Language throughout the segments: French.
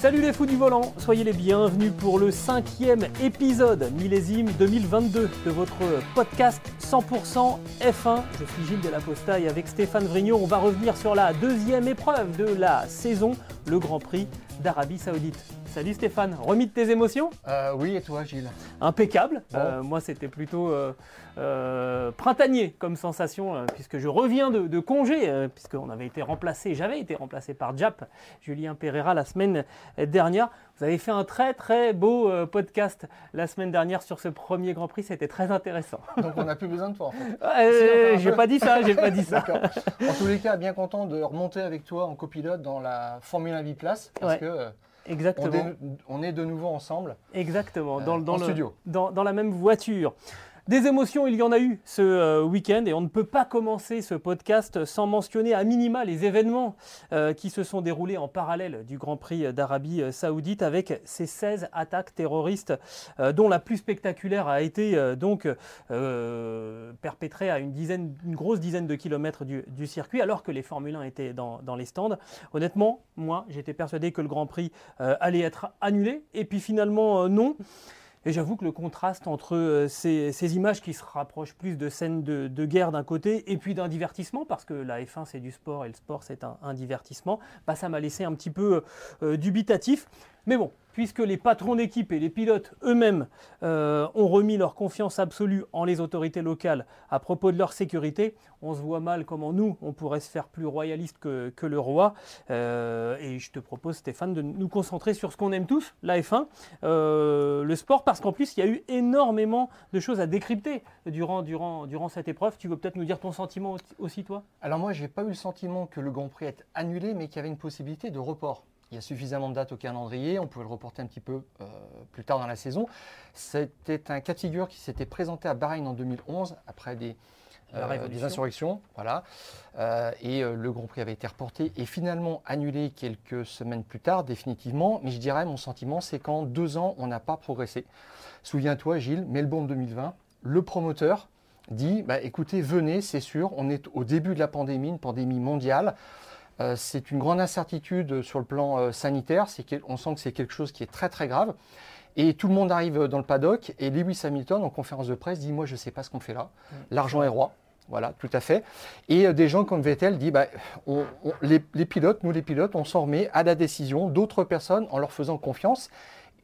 Salut les fous du volant, soyez les bienvenus pour le cinquième épisode millésime 2022 de votre podcast 100% F1. Je suis Gilles Delaposta et avec Stéphane Vrignot, on va revenir sur la deuxième épreuve de la saison, le Grand Prix d'Arabie Saoudite. Salut Stéphane, remis de tes émotions? Euh, oui, et toi, Gilles? Impeccable. Bon. Euh, moi, c'était plutôt euh, euh, printanier comme sensation, puisque je reviens de, de congé, puisqu'on avait été remplacé, j'avais été remplacé par Jap, Julien Pereira, la semaine dernière. Vous avez fait un très très beau euh, podcast la semaine dernière sur ce premier Grand Prix, c'était très intéressant. Donc on n'a plus besoin de toi en fait. Euh, j'ai pas dit ça, j'ai pas dit ça. En tous les cas, bien content de remonter avec toi en copilote dans la Formule 1 biplace parce Ouais. que euh, on, Exactement. on est de nouveau ensemble. Exactement, dans, Euh, dans en le- studio. Dans, dans la même voiture. Des émotions, il y en a eu ce euh, week-end et on ne peut pas commencer ce podcast sans mentionner à minima les événements euh, qui se sont déroulés en parallèle du Grand Prix d'Arabie euh, Saoudite avec ces 16 attaques terroristes dont la plus spectaculaire a été donc perpétrée à une, dizaine, une grosse dizaine de kilomètres du, circuit alors que les Formule 1 étaient dans, les stands. Honnêtement, moi j'étais persuadé que le Grand Prix allait être annulé et puis finalement non. Et j'avoue que le contraste entre euh, ces, images qui se rapprochent plus de scènes de, guerre d'un côté et puis d'un divertissement, parce que la F1 c'est du sport et le sport c'est un, divertissement, bah, ça m'a laissé un petit peu euh, dubitatif. Mais bon, puisque les patrons d'équipe et les pilotes eux-mêmes euh, ont remis leur confiance absolue en les autorités locales à propos de leur sécurité, on se voit mal comment nous, on pourrait se faire plus royaliste que, le roi. Euh, et je te propose, Stéphane, de nous concentrer sur ce qu'on aime tous, la F1, euh, le sport, parce qu'en plus, il y a eu énormément de choses à décrypter durant, cette épreuve. Tu veux peut-être nous dire ton sentiment aussi- toi? Alors moi, j'ai pas eu le sentiment que le Grand Prix est annulé, mais qu'il y avait une possibilité de report. Il y a suffisamment de dates au calendrier, on pouvait le reporter un petit peu euh, plus tard dans la saison. C'était un cas de figure qui s'était présenté à Bahreïn en 2011 après des, euh, des insurrections, voilà. Euh, et le Grand Prix avait été reporté et finalement annulé quelques semaines plus tard, définitivement. Mais je dirais, mon sentiment, c'est qu'en deux ans, on n'a pas progressé. Souviens-toi, Gilles, Melbourne 2020, le promoteur dit bah, écoutez, venez, c'est sûr, on est au début de la pandémie, une pandémie mondiale. Euh, c'est une grande incertitude sur le plan euh, sanitaire. On sent que c'est quelque chose qui est très très grave. Et tout le monde arrive dans le paddock et Lewis Hamilton, en conférence de presse, dit Moi, je ne sais pas ce qu'on fait là. L'argent est roi. Voilà, tout à fait. Et euh, des gens comme Vettel dit bah, on- on- les, les pilotes, nous les pilotes, on s'en remet à la décision d'autres personnes en leur faisant confiance.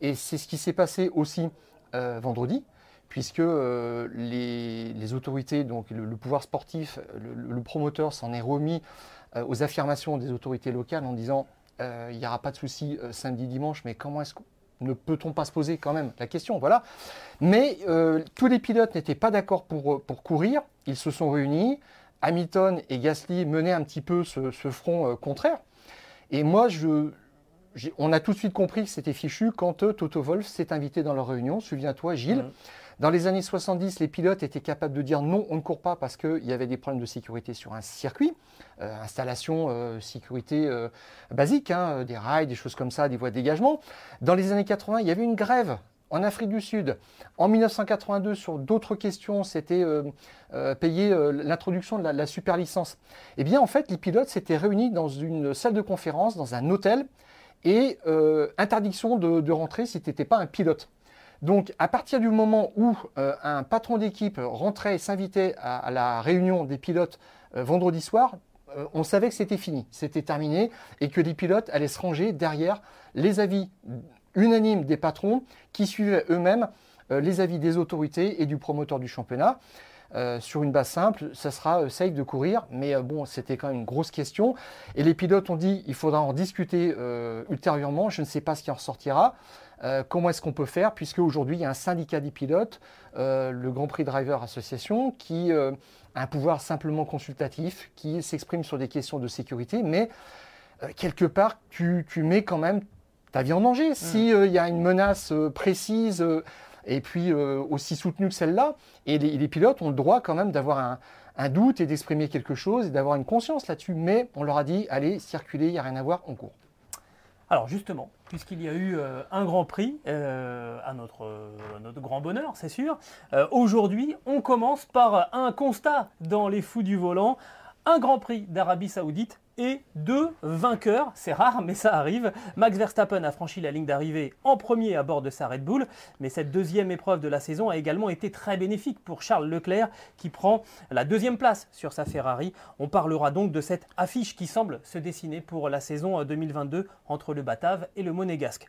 Et c'est ce qui s'est passé aussi euh, vendredi, puisque euh, les, les autorités, donc le, le pouvoir sportif, le, promoteur s'en est remis euh, aux affirmations des autorités locales en disant euh, il n'y aura pas de souci euh, samedi, dimanche, mais comment est-ce que ne peut-on pas se poser quand même? La question Voilà. Mais euh, tous les pilotes n'étaient pas d'accord pour, euh, pour courir. Ils se sont réunis. Hamilton et Gasly menaient un petit peu ce, ce front euh, contraire. Et moi, je, on a tout de suite compris que c'était fichu quand euh, Toto Wolff s'est invité dans leur réunion. Souviens-toi, Gilles. Mhm. Dans les années 70, les pilotes étaient capables de dire non, on ne court pas parce qu'il y avait des problèmes de sécurité sur un circuit. Euh, installation, euh, sécurité euh, basique, hein, des rails, des choses comme ça, des voies de dégagement. Dans les années 80, il y avait une grève en Afrique du Sud. En 1982, sur d'autres questions, c'était euh, euh, payer euh, l'introduction de la, super licence. Eh bien, en fait, les pilotes s'étaient réunis dans une salle de conférence, dans un hôtel, et euh, interdiction de, de rentrer si tu n'étais pas un pilote. Donc, à partir du moment où euh, un patron d'équipe rentrait et s'invitait à, la réunion des pilotes euh, vendredi soir, euh, on savait que c'était fini, c'était terminé, et que les pilotes allaient se ranger derrière les avis unanimes des patrons qui suivaient eux-mêmes les avis des autorités et du promoteur du championnat. Sur une base simple, ça sera safe de courir, mais bon, c'était quand même une grosse question. Et les pilotes ont dit il faudra en discuter ultérieurement, je ne sais pas ce qui en ressortira. Comment est-ce qu'on peut faire, puisque aujourd'hui il y a un syndicat des pilotes, le Grand Prix Driver Association, qui a un pouvoir simplement consultatif, qui s'exprime sur des questions de sécurité, mais quelque part, tu, mets quand même ta vie en danger. Mmh. S'il y a une menace précise et puis aussi soutenue que celle-là, et les, pilotes ont le droit quand même d'avoir un, un doute et d'exprimer quelque chose et d'avoir une conscience là-dessus. Mais on leur a dit, allez, circuler, il n'y a rien à voir, on court. Alors justement, puisqu'il y a eu euh, un grand prix, euh, à, euh, notre, grand bonheur, c'est sûr, aujourd'hui, on commence par un constat dans les fous du volant, un grand prix d'Arabie saoudite et deux vainqueurs. C'est rare, mais ça arrive. Max Verstappen a franchi la ligne d'arrivée en premier à bord de sa Red Bull, mais cette deuxième épreuve de la saison a également été très bénéfique pour Charles Leclerc qui prend la deuxième place sur sa Ferrari. On parlera donc de cette affiche qui semble se dessiner pour la saison 2022 entre le Batave et le Monégasque.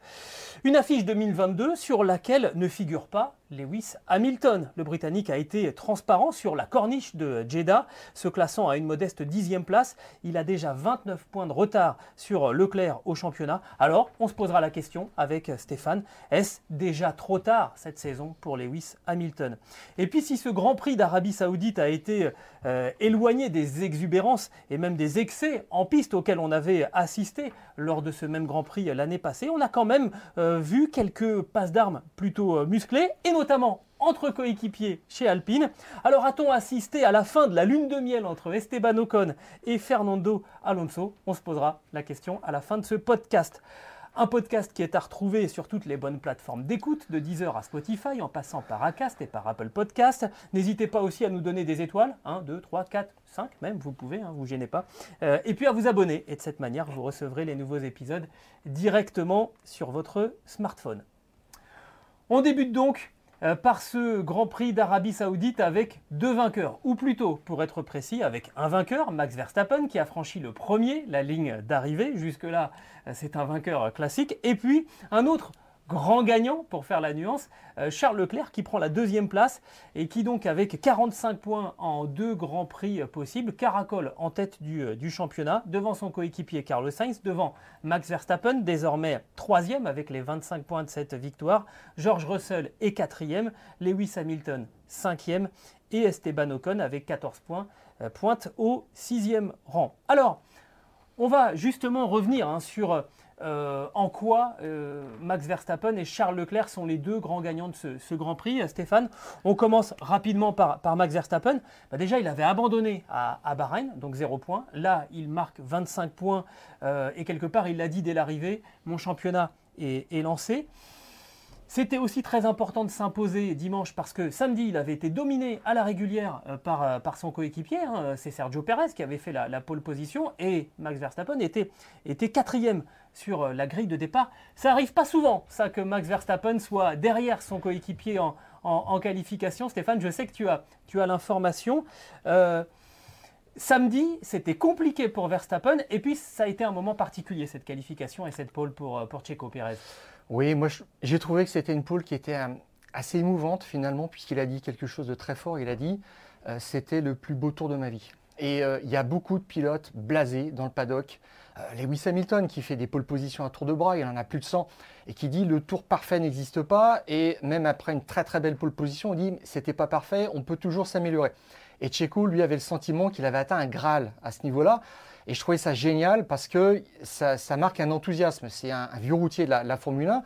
Une affiche 2022 sur laquelle ne figure pas Lewis Hamilton. Le Britannique a été transparent sur la corniche de Jeddah, se classant à une modeste dixième place. Il a déjà 29 points de retard sur Leclerc au championnat. Alors, on se posera la question avec Stéphane, est-ce déjà trop tard cette saison pour Lewis Hamilton? Et puis, si ce Grand Prix d'Arabie Saoudite a été euh, éloigné des exubérances et même des excès en piste auxquels on avait assisté lors de ce même Grand Prix l'année passée, on a quand même euh, vu quelques passes d'armes plutôt euh, musclées et notamment entre coéquipiers chez Alpine. Alors a-t-on assisté à la fin de la lune de miel entre Esteban Ocon et Fernando Alonso? On se posera la question à la fin de ce podcast. Un podcast qui est à retrouver sur toutes les bonnes plateformes d'écoute, de Deezer à Spotify, en passant par Acast et par Apple Podcast. N'hésitez pas aussi à nous donner des étoiles, 1, 2, 3, 4, 5 même, vous pouvez, hein, vous gênez pas. Euh, et puis à vous abonner, et de cette manière, vous recevrez les nouveaux épisodes directement sur votre smartphone. On débute donc par ce Grand Prix d'Arabie Saoudite avec deux vainqueurs, ou plutôt, pour être précis, avec un vainqueur, Max Verstappen, qui a franchi le premier la ligne d'arrivée. Jusque-là, euh, c'est un vainqueur classique. Et puis un autre grand gagnant, pour faire la nuance, euh, Charles Leclerc qui prend la deuxième place et qui donc avec 45 points en deux grands prix possibles, caracole en tête euh, du, championnat, devant son coéquipier Carlos Sainz, devant Max Verstappen, désormais troisième avec les 25 points de cette victoire, George Russell est quatrième, Lewis Hamilton cinquième et Esteban Ocon avec 14 points euh, pointe au sixième rang. Alors, on va justement revenir hein, sur euh, en quoi euh, Max Verstappen et Charles Leclerc sont les deux grands gagnants de ce, Grand Prix. Euh, Stéphane, on commence rapidement par, Max Verstappen. Bah, déjà, il avait abandonné à, Bahreïn, donc 0 points. Là, il marque 25 points et quelque part, il l'a dit dès l'arrivée, mon championnat est, lancé. C'était aussi très important de s'imposer dimanche parce que samedi, il avait été dominé à la régulière par, son coéquipier. Hein. C'est Sergio Perez qui avait fait la, pole position et Max Verstappen était quatrième sur euh, la grille de départ. Ça n'arrive pas souvent, ça, que Max Verstappen soit derrière son coéquipier en, qualification. Stéphane, je sais que tu as, tu as l'information. Samedi, c'était compliqué pour Verstappen et puis ça a été un moment particulier, cette qualification et cette pole pour, pour Checo Pérez. Oui, moi j'ai trouvé que c'était une poule qui était euh, assez émouvante finalement, puisqu'il a dit quelque chose de très fort. Il a dit euh, c'était le plus beau tour de ma vie. Et euh, il y a beaucoup de pilotes blasés dans le paddock. Lewis Hamilton qui fait des pole positions à tour de bras, il en a plus de 100, et qui dit le tour parfait n'existe pas. Et même après une très très belle pole position, il dit c'était pas parfait, on peut toujours s'améliorer. Et Checo, lui, avait le sentiment qu'il avait atteint un Graal à ce niveau-là. Et je trouvais ça génial parce que ça, marque un enthousiasme. C'est un, vieux routier de la, Formule 1.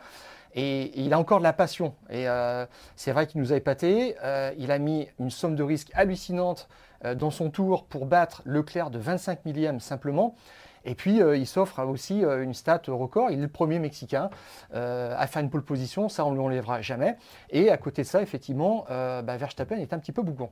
Et, il a encore de la passion. Et euh, c'est vrai qu'il nous a épaté. Euh, il a mis une somme de risque hallucinante euh, dans son tour pour battre Leclerc de 25 millièmes simplement. Et puis, il s'offre aussi une stat record. Il est le premier Mexicain à faire une pole position. Ça, on ne lui enlèvera jamais. Et à côté de ça, effectivement, bah, Verstappen est un petit peu bougon.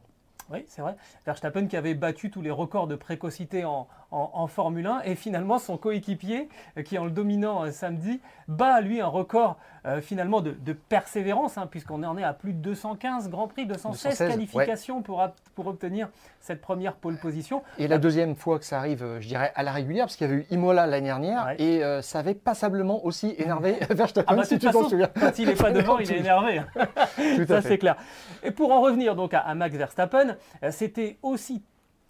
Oui, c'est vrai. Verstappen qui avait battu tous les records de précocité en, en, Formule 1 et finalement son coéquipier euh, qui en le dominant euh, samedi bat lui un record euh, finalement de, persévérance hein, puisqu'on en est à plus de 215 Grands Prix, 216, qualifications pour, pour obtenir cette première pole position. Et la deuxième fois que ça arrive, je dirais à la régulière parce qu'il y avait eu Imola l'année dernière et ça avait passablement aussi énervé Verstappen ah bah, si tu t'en souviens. Quand il n'est pas devant, il est énervé. Hein. ça c'est clair. Et pour en revenir donc à Max Verstappen, c'était aussi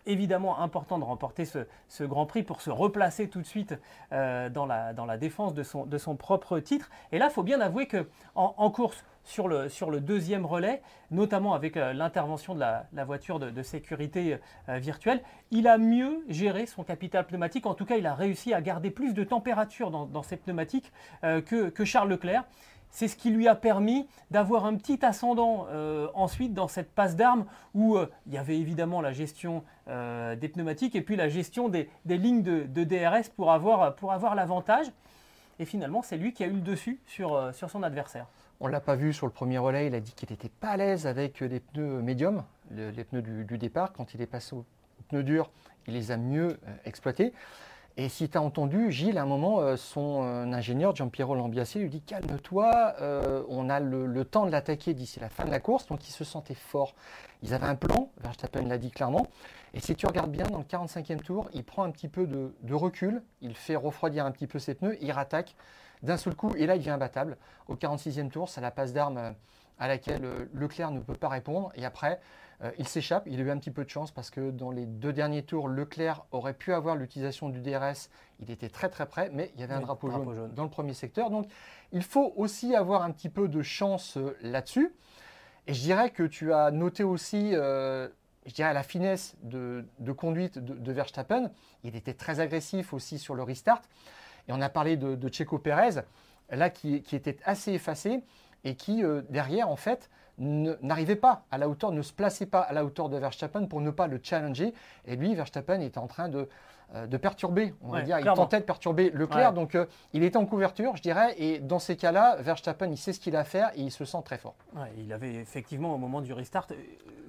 évidemment important de remporter ce, Grand Prix pour se replacer tout de suite euh, dans, la, défense de son, propre titre. Et là, il faut bien avouer qu'en en, course, sur le, deuxième relais, notamment avec euh, l'intervention de la, voiture de, sécurité euh, virtuelle, il a mieux géré son capital pneumatique. En tout cas, il a réussi à garder plus de température dans, ses pneumatiques que, que Charles Leclerc c'est ce qui lui a permis d'avoir un petit ascendant euh, ensuite dans cette passe d'armes où euh, il y avait évidemment la gestion euh, des pneumatiques et puis la gestion des, lignes de, DRS pour avoir, pour l'avantage. Et finalement, c'est lui qui a eu le dessus sur, sur son adversaire. On ne l'a pas vu sur le premier relais, il a dit qu'il n'était pas à l'aise avec les pneus médiums, les pneus du, du, départ. Quand il est passé aux pneus durs, il les a mieux exploités. Et si tu as entendu, Gilles, à un moment, euh, son euh, ingénieur, Giampiero Lambiassi, lui dit Calme-toi, euh, on a le, temps de l'attaquer d'ici la fin de la course. Donc il se sentait fort. Ils avaient un plan, Verstappen l'a dit clairement. Et si tu regardes bien, dans le 45e tour, il prend un petit peu de, recul, il fait refroidir un petit peu ses pneus, il rattaque d'un seul coup, et là il devient imbattable. Au 46e tour, c'est la passe d'armes à laquelle Leclerc ne peut pas répondre. Et après, euh, il s'échappe, il a eu un petit peu de chance parce que dans les deux derniers tours, Leclerc aurait pu avoir l'utilisation du DRS. Il était très très près, mais il y avait un drapeau, jaune, dans le premier secteur. Donc il faut aussi avoir un petit peu de chance euh, là-dessus. Et je dirais que tu as noté aussi, euh, je dirais, la finesse de, conduite de, Verstappen. Il était très agressif aussi sur le restart. Et on a parlé de, de Checo Pérez, là qui, était assez effacé et qui, derrière, en fait, n'arrivait pas à la hauteur, ne se plaçait pas à la hauteur de Verstappen pour ne pas le challenger. Et lui, Verstappen était en train de, euh, de perturber, on va dire, il tentait de perturber Leclerc. Donc euh, il était en couverture, je dirais. Et dans ces cas-là, Verstappen, il sait ce qu'il a à faire et il se sent très fort. il avait effectivement, au moment du restart, euh,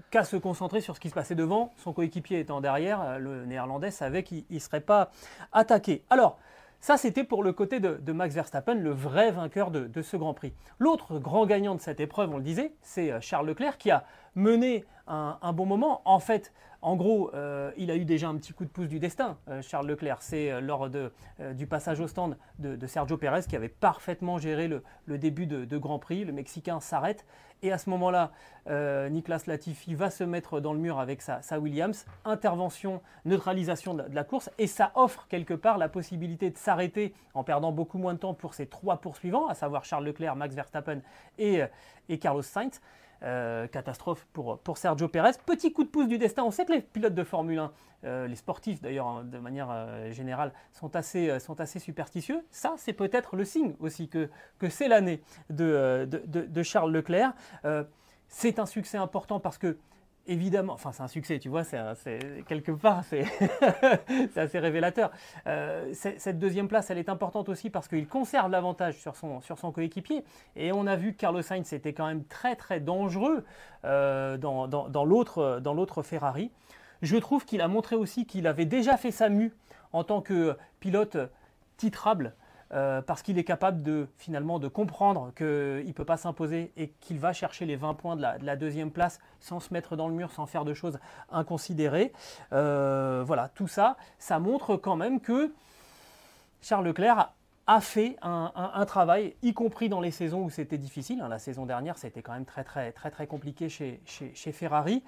qu'à se concentrer sur ce qui se passait devant. Son coéquipier étant derrière, le néerlandais savait qu'il ne serait pas attaqué. Alors, ça, c'était pour le côté de, Max Verstappen, le vrai vainqueur de, ce Grand Prix. L'autre grand gagnant de cette épreuve, on le disait, c'est euh, Charles Leclerc qui a mené un, bon moment. En fait, en gros, euh, il a eu déjà un petit coup de pouce du destin, euh, Charles Leclerc. C'est lors du passage au stand de, Sergio Pérez qui avait parfaitement géré le, début de, Grand Prix. Le Mexicain s'arrête et à ce moment-là, euh, Nicolas Latifi va se mettre dans le mur avec sa, Williams. Intervention, neutralisation de la, course. Et ça offre quelque part la possibilité de s'arrêter en perdant beaucoup moins de temps pour ces trois poursuivants, à savoir Charles Leclerc, Max Verstappen et Carlos Sainz. Euh, catastrophe pour, Sergio Pérez. Petit coup de pouce du destin. On sait que les pilotes de Formule 1, euh, les sportifs d'ailleurs hein, de manière euh, générale, sont assez, superstitieux. Ça, c'est peut-être le signe aussi que, que c'est l'année de, Charles Leclerc. c'est un succès important parce que évidemment, enfin c'est un succès, tu vois, c'est quelque part, c'est assez révélateur. Euh, cette deuxième place, elle est importante aussi parce qu'il conserve l'avantage sur son, sur son coéquipier. Et on a vu que Carlos Sainz était quand même très très dangereux euh, dans, dans, dans l'autre Ferrari. Je trouve qu'il a montré aussi qu'il avait déjà fait sa mue en tant que pilote titrable euh, parce qu'il est capable de finalement de comprendre qu'il ne peut pas s'imposer et qu'il va chercher les 20 points de la, deuxième place sans se mettre dans le mur, sans faire de choses inconsidérées. Euh, voilà, tout ça, ça montre quand même que Charles Leclerc a fait un, travail, y compris dans les saisons où c'était difficile. Hein. La saison dernière, c'était quand même très très très très compliqué chez, chez, Ferrari.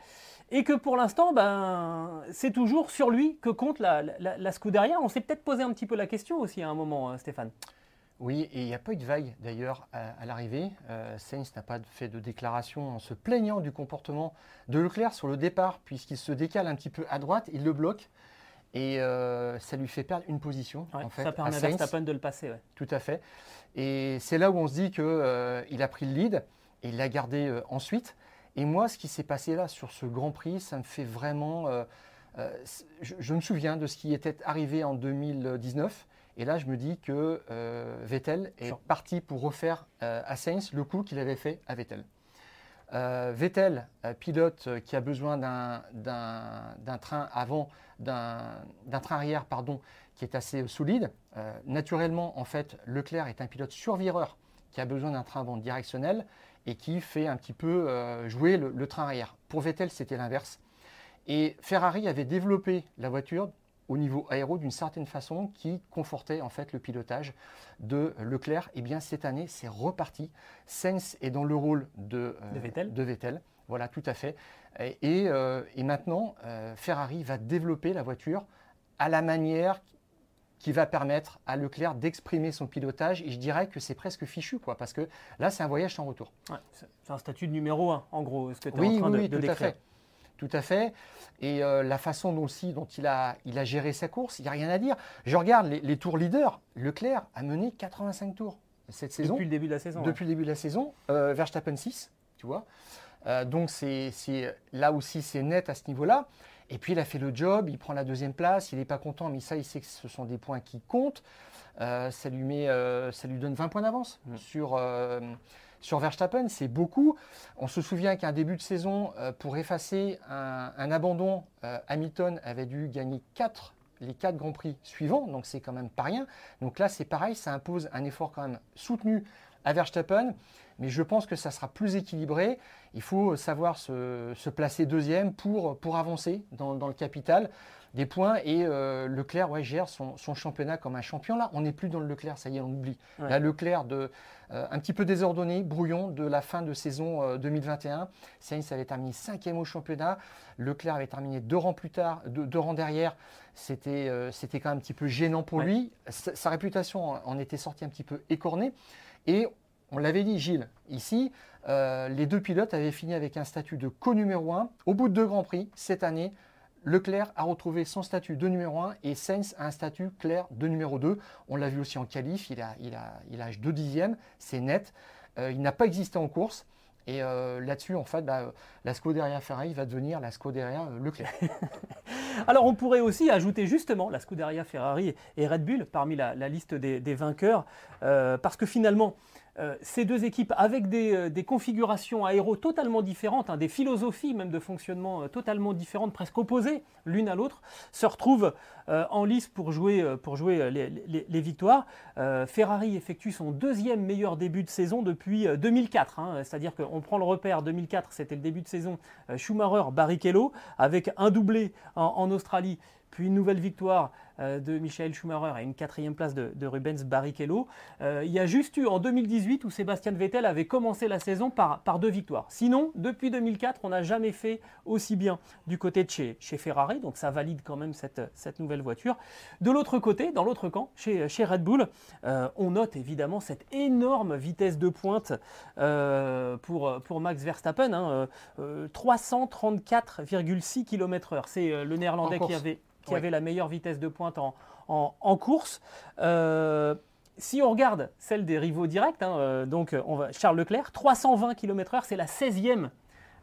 Et que pour l'instant, ben, c'est toujours sur lui que compte la, la, Scuderia. On s'est peut-être posé un petit peu la question aussi à un moment, euh, Stéphane. Oui, et il n'y a pas eu de vague d'ailleurs à, l'arrivée. Euh, Sainz n'a pas fait de déclaration en se plaignant du comportement de Leclerc sur le départ, puisqu'il se décale un petit peu à droite, il le bloque. Et euh, ça lui fait perdre une position. en fait, ça permet à, Verstappen de le passer. Tout à fait. Et c'est là où on se dit qu'il euh, a pris le lead et il l'a gardé ensuite. Et moi, ce qui s'est passé là sur ce Grand Prix, ça me fait vraiment. Je, me souviens de ce qui était arrivé en 2019. Et là, je me dis que Vettel est parti pour refaire à Sainz le coup qu'il avait fait à Vettel. Euh, Vettel, euh, pilote euh, qui a besoin d'un train avant, d'un train arrière, pardon, qui est assez solide. naturellement, en fait, Leclerc est un pilote survireur qui a besoin d'un train avant directionnel et qui fait un petit peu jouer le train arrière. Pour Vettel, c'était l'inverse. Et Ferrari avait développé la voiture au niveau aéro d'une certaine façon qui confortait en fait le pilotage de Leclerc. Et eh bien cette année, c'est reparti. Sainz est dans le rôle de, euh, de, Vettel. Voilà, tout à fait. Et, et maintenant, Ferrari va développer la voiture à la manière qui va permettre à Leclerc d'exprimer son pilotage. Et je dirais que c'est presque fichu, quoi, parce que là, c'est un voyage sans retour. c'est un statut de numéro un, en gros, ce que tu es oui, en train oui, de, tout à fait. Tout à fait. Et euh, la façon aussi dont il a, il a géré sa course, il n'y a rien à dire. Je regarde les, tours leaders. Leclerc a mené 85 tours cette saison. Depuis le début de la saison. Depuis le début de la saison. Euh, Verstappen 6, tu vois. Euh, donc c'est là aussi, c'est net à ce niveau-là. Et puis il a fait le job, il prend la deuxième place, il n'est pas content, mais ça, il sait que ce sont des points qui comptent. Euh, ça, lui met, euh, ça lui donne 20 points d'avance mm. sur, euh, sur Verstappen, c'est beaucoup. On se souvient qu'un début de saison, pour effacer un, abandon, Hamilton avait dû gagner 4 les quatre grands prix suivants, donc c'est quand même pas rien. Donc là, c'est pareil, ça impose un effort quand même soutenu à Verstappen mais je pense que ça sera plus équilibré. Il faut savoir se, placer deuxième pour, pour avancer dans, le capital des points. Et euh, Leclerc ouais, gère son, championnat comme un champion. Là, on n'est plus dans le Leclerc, ça y est, on oublie. Là, Leclerc, de, euh, un petit peu désordonné, brouillon de la fin de saison 2021. Euh, Sainz avait terminé cinquième au championnat. Leclerc avait terminé deux rangs plus tard, deux, rangs derrière. C'était c'était quand même un petit peu gênant pour lui. Sa, sa, réputation en était sortie un petit peu écornée. Et on l'avait dit, Gilles, ici, euh, les deux pilotes avaient fini avec un statut de co-numéro 1. Au bout de deux Grands Prix, cette année, Leclerc a retrouvé son statut de numéro 1 et Sainz a un statut clair de numéro 2. On l'a vu aussi en qualif, il a, il 2 dixièmes, c'est net. Euh, il n'a pas existé en course. Et euh, là-dessus, en fait, bah, la Scuderia Ferrari va devenir la Scuderia Leclerc. Alors, on pourrait aussi ajouter justement la Scuderia Ferrari et Red Bull parmi la, liste des, vainqueurs, parce que finalement, euh, ces deux équipes, avec des, euh, configurations aéro totalement différentes, hein, des philosophies même de fonctionnement euh, totalement différentes, presque opposées l'une à l'autre, se retrouvent en lice pour jouer, les, victoires. Ferrari effectue son deuxième meilleur début de saison depuis 2004. Hein. C'est-à-dire qu'on prend le repère 2004, c'était le début de saison Schumacher-Barrichello, avec un doublé en Australie puis une nouvelle victoire de Michael Schumacher et une quatrième place de, Rubens Barrichello. Euh, il y a juste eu en 2018 où Sébastien Vettel avait commencé la saison par, par deux victoires. Sinon, depuis 2004, on n'a jamais fait aussi bien du côté de chez, chez Ferrari, donc ça valide quand même cette, cette nouvelle voiture. De l'autre côté, dans l'autre camp, chez, chez Red Bull, euh, on note évidemment cette énorme vitesse de pointe pour, pour Max Verstappen, 334,6 hein, km/h. C'est le néerlandais qui avait qui avait la meilleure vitesse de pointe en, course. Euh, si on regarde celle des rivaux directs, hein, euh, donc on va, Charles Leclerc, 320 km/h, c'est la 16e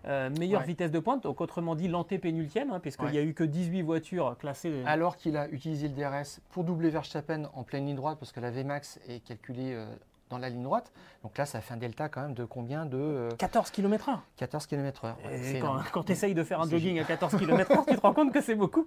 euh, meilleure vitesse de pointe, donc autrement dit l'antépénultième, hein, puisqu'il n'y a eu que 18 voitures classées. Alors qu'il a utilisé le DRS pour doubler Verstappen en pleine ligne droite, parce que la VMAX est calculée dans la ligne droite. Donc là, ça fait un delta quand même de combien de 14 km/h. 14 km/h. quand, tu essayes de faire un jogging à 14 km/h, tu te rends compte que c'est beaucoup.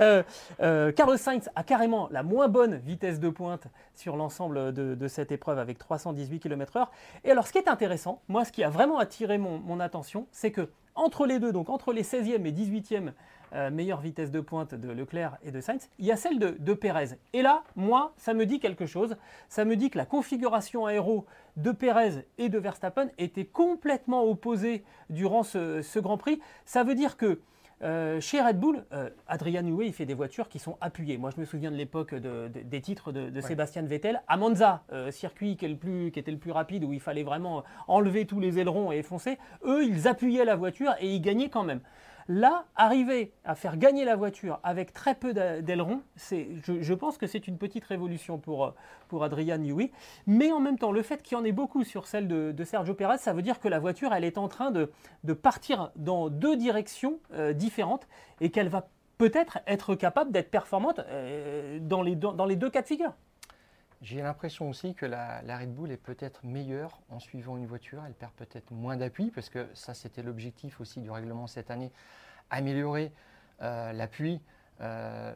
Euh, euh, Carlos Sainz a carrément la moins bonne vitesse de pointe sur l'ensemble de, cette épreuve avec 318 km/h. Et alors, ce qui est intéressant, moi, ce qui a vraiment attiré mon, mon attention, c'est que entre les deux, donc entre les 16e et 18e euh, meilleure vitesse de pointe de Leclerc et de Sainz, il y a celle de, de Pérez. Et là, moi, ça me dit quelque chose. Ça me dit que la configuration aéro de Pérez et de Verstappen était complètement opposée durant ce, Grand Prix. Ça veut dire que euh, chez Red Bull, euh, Adrian Newey il fait des voitures qui sont appuyées. Moi, je me souviens de l'époque des titres de, Sébastien Vettel. À Monza, circuit qui, plus, qui, était le plus rapide, où il fallait vraiment enlever tous les ailerons et foncer, eux, ils appuyaient la voiture et ils gagnaient quand même. Là, arriver à faire gagner la voiture avec très peu d'ailerons, je, pense que c'est une petite révolution pour, pour Adrian Newey. Mais en même temps, le fait qu'il y en ait beaucoup sur celle de, Sergio Perez, ça veut dire que la voiture, elle est en train de, partir dans deux directions euh, différentes et qu'elle va peut-être être capable d'être performante euh, dans, les, dans les deux cas de figure. J'ai l'impression aussi que la, Red Bull est peut-être meilleure en suivant une voiture. Elle perd peut-être moins d'appui parce que ça, c'était l'objectif aussi du règlement cette année améliorer euh, l'appui euh,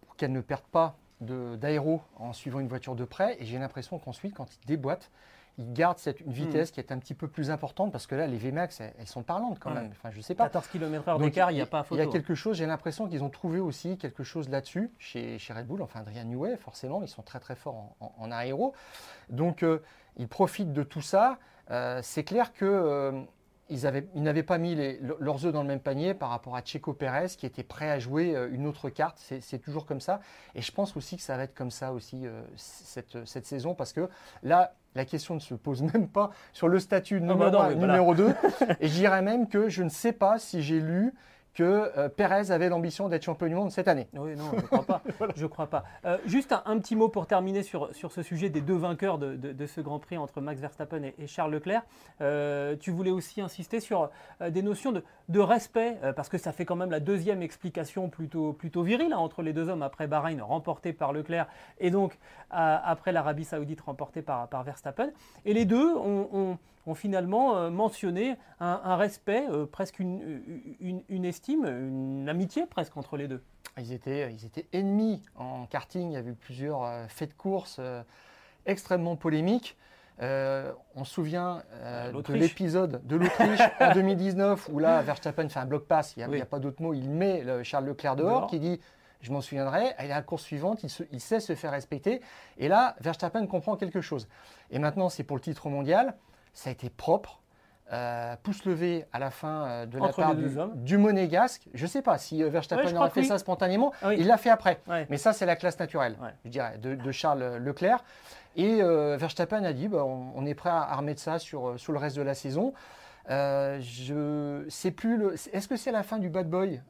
pour qu'elle ne perde pas d'aéro en suivant une voiture de près. Et j'ai l'impression qu'ensuite, quand il déboîte, il garde cette, une vitesse hmm. qui est un petit peu plus importante parce que là, les VMAX, elles, sont parlantes quand même. Enfin, je sais pas. 14 km/h d'écart, il n'y a pas photo. Il y a quelque chose, j'ai l'impression qu'ils ont trouvé aussi quelque chose là-dessus chez, chez, Red Bull. Enfin, Adrian Newey, forcément, ils sont très très forts en, aéro. Donc, euh, ils profitent de tout ça. Euh, c'est clair que. Ils, n'avaient pas mis leurs œufs dans le même panier par rapport à Checo Pérez qui était prêt à jouer euh, une autre carte. C'est toujours comme ça. Et je pense aussi que ça va être comme ça aussi euh, cette, saison parce que là, la question ne se pose même pas sur le statut ah bah numéro, numéro 2. et je dirais même que je ne sais pas si j'ai lu que euh, Pérez avait l'ambition d'être champion du monde cette année. Oui, non, je ne crois pas. Je crois pas. Euh, juste un, petit mot pour terminer sur, sur ce sujet des deux vainqueurs de, de, ce Grand Prix entre Max Verstappen et, Charles Leclerc. Euh, tu voulais aussi insister sur des notions de, de respect, parce que ça fait quand même la deuxième explication plutôt, plutôt virile hein, entre les deux hommes après Bahreïn remporté par Leclerc et donc après l'Arabie Saoudite remportée par, par Verstappen. Et les deux ont ont finalement euh, mentionné un, respect, euh, presque une, une, estime, une amitié presque entre les deux. Ils étaient, ils étaient ennemis en karting. Il y a eu plusieurs euh, faits de course extrêmement polémiques. on se souvient de l'épisode de l'Autriche en 2019 où là, Verstappen fait un bloc pass, il n'y a, pas d'autre mot, il met Charles Leclerc dehors, qui dit je m'en souviendrai, et à la course suivante, il, il, sait se faire respecter. Et là, Verstappen comprend quelque chose. Et maintenant, c'est pour le titre mondial ça a été propre. Euh, pouce levé à la fin euh, de la part du, monégasque. Je ne sais pas si euh, Verstappen aurait fait ça spontanément. Ah il l'a fait après. Mais ça, c'est la classe naturelle, je dirais, de, Charles Leclerc. Et Verstappen a dit bah, on, est prêt à remettre ça sur, sur le reste de la saison. je sais plus Est-ce que c'est la fin du bad boy,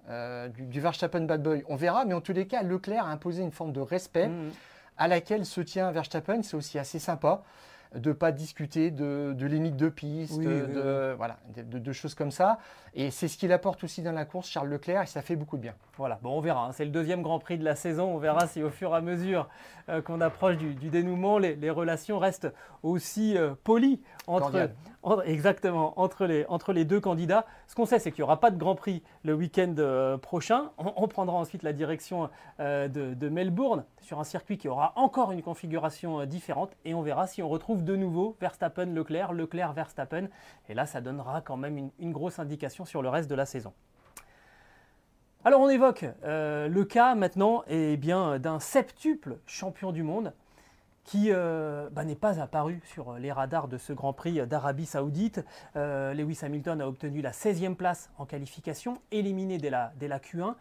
du, Verstappen bad boy? On verra, mais en tous les cas, Leclerc a imposé une forme de respect mmh. à laquelle se tient Verstappen. C'est aussi assez sympa de ne pas discuter de, de limites de piste, de, Voilà, de, choses comme ça. Et c'est ce qu'il apporte aussi dans la course, Charles Leclerc, et ça fait beaucoup de bien. Voilà, bon, on verra. Hein. C'est le deuxième Grand Prix de la saison. On verra si au fur et à mesure euh, qu'on approche du, dénouement, les, relations restent aussi euh, polies entre, exactement, entre les, entre les deux candidats. Ce qu'on sait, c'est qu'il n'y aura pas de Grand Prix le week-end euh, prochain. On, prendra ensuite la direction de, de, Melbourne sur un circuit qui aura encore une configuration différente. Et on verra si on retrouve de nouveau Verstappen-Leclerc, Leclerc-Verstappen. Et là, ça donnera quand même une grosse indication sur le reste de la saison. Alors on évoque euh, le cas maintenant eh bien, d'un septuple champion du monde qui euh, bah, n'est pas apparu sur les radars de ce Grand Prix d'Arabie Saoudite. Euh, Lewis Hamilton a obtenu la 16e place en qualification, éliminé dès la, Q1.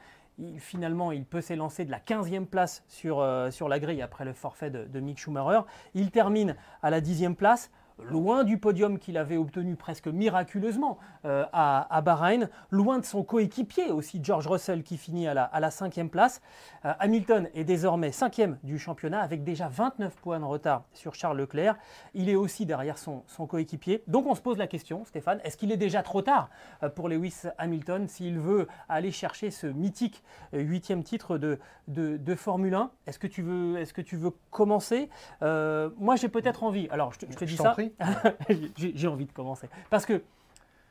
finalement, il peut s'élancer de la 15e place sur, sur la grille après le forfait de, de Mick Schumacher. Il termine à la 10e place loin du podium qu'il avait obtenu presque miraculeusement euh, à, Bahreïn, loin de son coéquipier aussi George Russell qui finit à la, cinquième place. Euh, Hamilton est désormais cinquième du championnat avec déjà 29 points de retard sur Charles Leclerc. Il est aussi derrière son, coéquipier. Donc on se pose la question, Stéphane, est-ce qu'il est déjà trop tard euh, pour Lewis Hamilton s'il veut aller chercher ce mythique huitième titre de, de, Formule 1 Est-ce que, tu veux, est que tu veux commencer? Moi j'ai peut-être envie, alors je te, dis ça. J'ai envie de commencer. Parce que,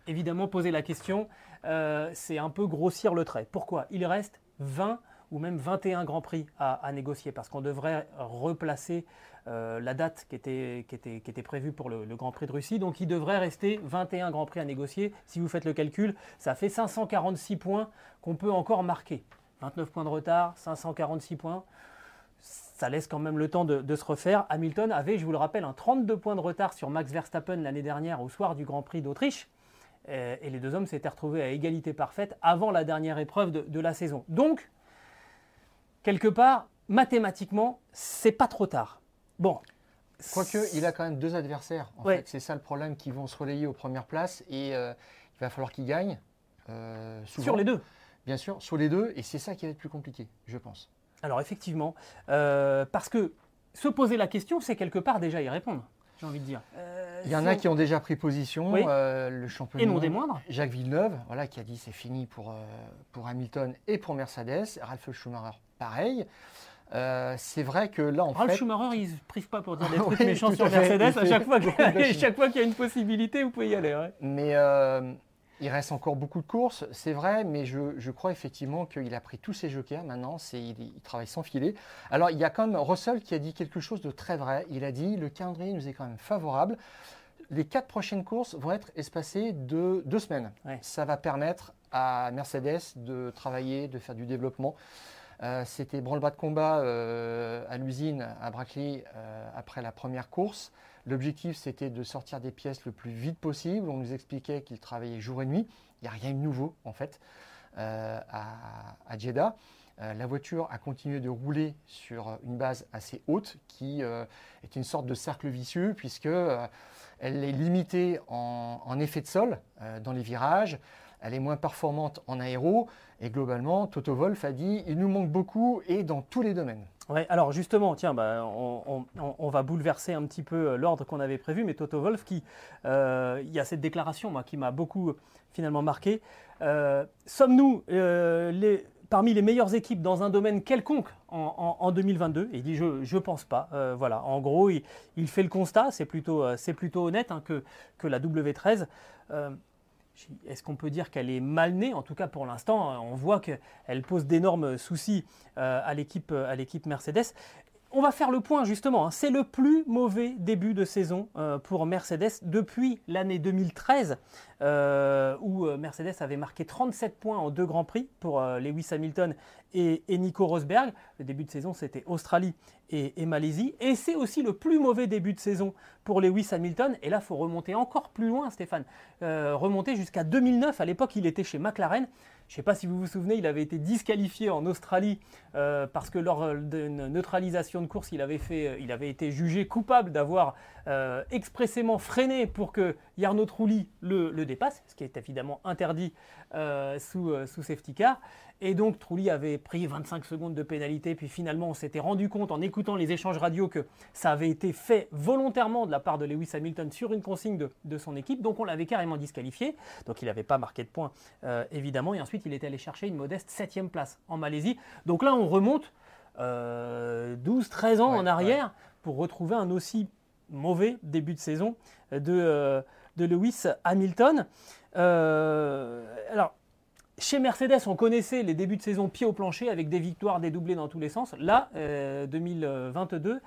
évidemment, poser la question, euh, c'est un peu grossir le trait. Pourquoi? Il reste 20 ou même 21 Grands Prix à, négocier, parce qu'on devrait replacer euh, la date qui était, qui, était, qui était, prévue pour le, Grand Prix de Russie. Donc il devrait rester 21 Grands Prix à négocier. Si vous faites le calcul, ça fait 546 points qu'on peut encore marquer. 29 points de retard, 546 points ça laisse quand même le temps de, se refaire. Hamilton avait, je vous le rappelle, un 32 points de retard sur Max Verstappen l'année dernière au soir du Grand Prix d'Autriche. Euh, et, les deux hommes s'étaient retrouvés à égalité parfaite avant la dernière épreuve de, la saison. Donc, quelque part, mathématiquement, c'est pas trop tard. Bon. Quoique, il a quand même deux adversaires. En fait, c'est ça le problème, qui vont se relayer aux premières places et euh, il va falloir qu'ils gagnent. Euh, sur les deux. Bien sûr, sur les deux, et c'est ça qui va être plus compliqué, je pense. Alors effectivement, euh, parce que se poser la question, c'est quelque part déjà y répondre, j'ai envie de dire. Euh, il y en a qui ont déjà pris position, euh, le champion Et non des moindres. Jacques Villeneuve, voilà, qui a dit c'est fini pour, pour Hamilton et pour Mercedes. Ralph Schumacher, pareil. c'est vrai que là, en Ralph Schumacher, il ne se prive pas pour dire des trucs méchants sur Mercedes. À chaque, fois qu'il y a une possibilité, vous pouvez y aller. Mais il reste encore beaucoup de courses, c'est vrai, mais je, crois effectivement qu'il a pris tous ses jokers maintenant, il, il, travaille sans filet. Alors il y a quand même Russell qui a dit quelque chose de très vrai, il a dit le calendrier nous est quand même favorable. Les quatre prochaines courses vont être espacées de deux semaines. Ça va permettre à Mercedes de travailler, de faire du développement. Euh, c'était branle-bas de combat euh, à l'usine à Brackley euh, après la première course. L'objectif, c'était de sortir des pièces le plus vite possible. On nous expliquait qu'il travaillait jour et nuit. Il n'y a rien de nouveau, en fait, à, à, Jeddah. la voiture a continué de rouler sur une base assez haute qui est une sorte de cercle vicieux puisque elle est limitée en, effet de sol dans les virages elle est moins performante en aéro. Et globalement, Toto Wolf a dit il nous manque beaucoup et dans tous les domaines. Ouais, alors justement, tiens, bah, on, va bouleverser un petit peu euh, l'ordre qu'on avait prévu, mais Toto Wolf, qui, euh, il y a cette déclaration moi, qui m'a beaucoup finalement marqué. Euh, sommes-nous parmi les meilleures équipes dans un domaine quelconque en, 2022 Il dit je ne pense pas. voilà, en gros, il, fait le constat, c'est plutôt, plutôt honnête hein, que, que la W13 est-ce qu'on peut dire qu'elle est mal née? En tout cas, pour l'instant, on voit qu'elle pose d'énormes soucis euh, à l'équipe Mercedes. On va faire le point justement. Hein. C'est le plus mauvais début de saison euh, pour Mercedes depuis l'année 2013, euh, où Mercedes avait marqué 37 points en deux grands prix pour Lewis Hamilton et, Nico Rosberg. Le début de saison, c'était Australie et, Malaisie. Et c'est aussi le plus mauvais début de saison pour Lewis Hamilton. Et là, il faut remonter encore plus loin, Stéphane. Euh, remonter jusqu'à 2009. À l'époque, il était chez McLaren. Je ne sais pas si vous vous souvenez, il avait été disqualifié en Australie euh, parce que lors d'une neutralisation de course, il avait, euh, été jugé coupable d'avoir expressément freiné pour que Jarno Trulli le, dépasse, ce qui est évidemment interdit sous, sous safety car. Et donc Trulli avait pris 25 secondes de pénalité, puis finalement on s'était rendu compte en écoutant les échanges radio que ça avait été fait volontairement de la part de Lewis Hamilton sur une consigne de, son équipe, donc on l'avait carrément disqualifié, donc il n'avait pas marqué de points euh, évidemment, et ensuite il était allé chercher une modeste 7 place en Malaisie. Donc là on remonte 12-13 euh, ans en arrière pour retrouver un aussi mauvais début de saison de, euh, de Lewis Hamilton. alors chez Mercedes, on connaissait les débuts de saison pied au plancher avec des victoires dédoublées dans tous les sens. Là, 2022, euh,